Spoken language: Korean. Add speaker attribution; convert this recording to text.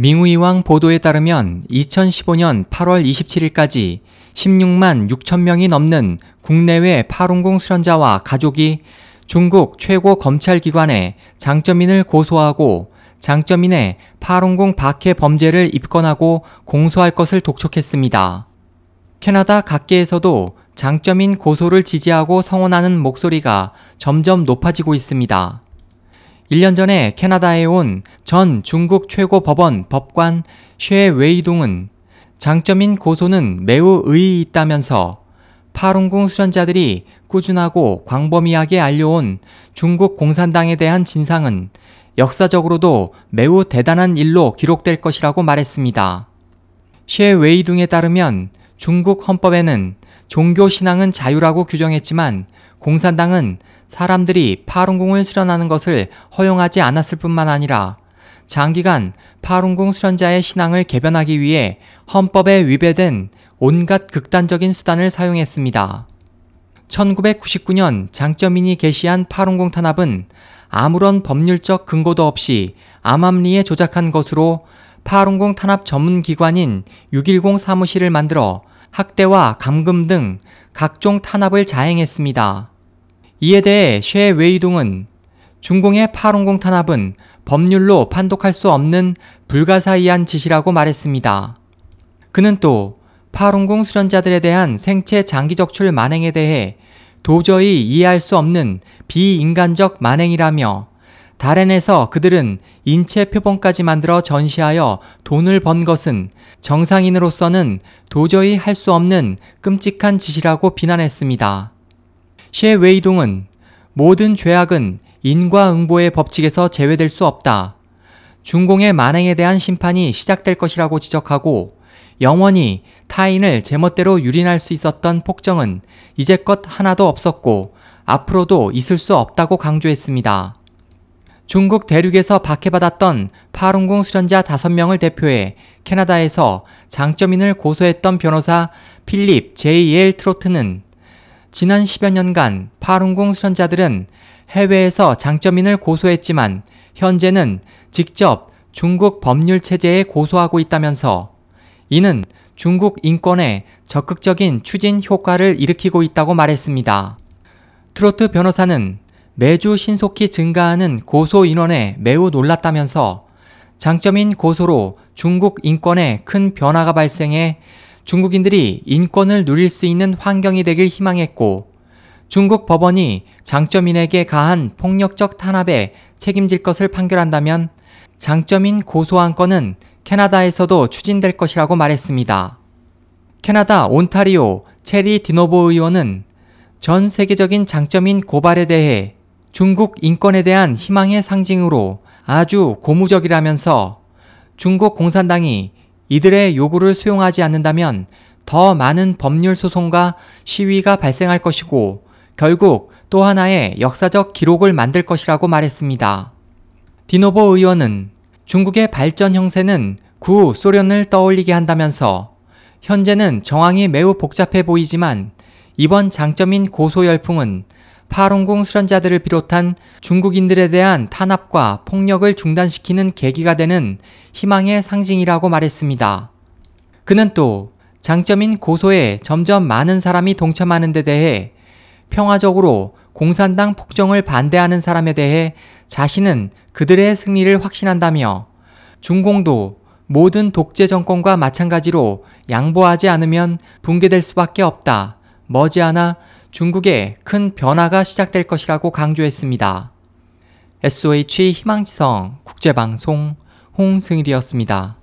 Speaker 1: 민우이왕 보도에 따르면 2015년 8월 27일까지 16만 6천 명이 넘는 국내외 파룬궁 수련자와 가족이 중국 최고 검찰기관에 장점인을 고소하고 장점인의 파룬궁 박해 범죄를 입건하고 공소할 것을 독촉했습니다. 캐나다 각계에서도 장점인 고소를 지지하고 성원하는 목소리가 점점 높아지고 있습니다. 1년 전에 캐나다에 온 전 중국 최고 법원 법관 쉐 웨이동은 장점인 고소는 매우 의의 있다면서 파룬궁 수련자들이 꾸준하고 광범위하게 알려온 중국 공산당에 대한 진상은 역사적으로도 매우 대단한 일로 기록될 것이라고 말했습니다. 쉐 웨이둥에 따르면 중국 헌법에는 종교 신앙은 자유라고 규정했지만 공산당은 사람들이 파룬궁을 수련하는 것을 허용하지 않았을 뿐만 아니라 장기간 파룬궁 수련자의 신앙을 개변하기 위해 헌법에 위배된 온갖 극단적인 수단을 사용했습니다. 1999년 장점인이 게시한 파룬궁 탄압은 아무런 법률적 근거도 없이 암암리에 조작한 것으로 파룬궁 탄압 전문 기관인 610 사무실을 만들어 학대와 감금 등 각종 탄압을 자행했습니다. 이에 대해 쉐 웨이동은 중공의 파룬궁 탄압은 법률로 판독할 수 없는 불가사의한 짓이라고 말했습니다. 그는 또 파룬궁 수련자들에 대한 생체 장기 적출 만행에 대해 도저히 이해할 수 없는 비인간적 만행이라며 다렌에서 그들은 인체 표본까지 만들어 전시하여 돈을 번 것은 정상인으로서는 도저히 할 수 없는 끔찍한 짓이라고 비난했습니다. 셰 웨이동은 모든 죄악은 인과응보의 법칙에서 제외될 수 없다. 중공의 만행에 대한 심판이 시작될 것이라고 지적하고 영원히 타인을 제멋대로 유린할 수 있었던 폭정은 이제껏 하나도 없었고 앞으로도 있을 수 없다고 강조했습니다. 중국 대륙에서 박해받았던 파룬궁 수련자 5명을 대표해 캐나다에서 장점인을 고소했던 변호사 필립 J.L. 트로트는 지난 10여 년간 파룬궁 수련자들은 해외에서 장점인을 고소했지만 현재는 직접 중국 법률 체제에 고소하고 있다면서 이는 중국 인권에 적극적인 추진 효과를 일으키고 있다고 말했습니다. 트로트 변호사는 매주 신속히 증가하는 고소 인원에 매우 놀랐다면서 장점인 고소로 중국 인권에 큰 변화가 발생해 중국인들이 인권을 누릴 수 있는 환경이 되길 희망했고 중국 법원이 장점인에게 가한 폭력적 탄압에 책임질 것을 판결한다면 장점인 고소한 건은 캐나다에서도 추진될 것이라고 말했습니다. 캐나다 온타리오 체리 디노보 의원은 전 세계적인 장점인 고발에 대해 중국 인권에 대한 희망의 상징으로 아주 고무적이라면서 중국 공산당이 이들의 요구를 수용하지 않는다면 더 많은 법률 소송과 시위가 발생할 것이고 결국 또 하나의 역사적 기록을 만들 것이라고 말했습니다. 디노보 의원은 중국의 발전 형세는 구 소련을 떠올리게 한다면서 현재는 정황이 매우 복잡해 보이지만 이번 장점인 고소 열풍은 파룬궁 수련자들을 비롯한 중국인들에 대한 탄압과 폭력을 중단시키는 계기가 되는 희망의 상징이라고 말했습니다. 그는 또 장점인 고소에 점점 많은 사람이 동참하는 데 대해 평화적으로 공산당 폭정을 반대하는 사람에 대해 자신은 그들의 승리를 확신한다며 중공도 모든 독재 정권과 마찬가지로 양보하지 않으면 붕괴될 수밖에 없다. 머지않아 중국에 큰 변화가 시작될 것이라고 강조했습니다. SOH 희망지성 국제방송 홍승일이었습니다.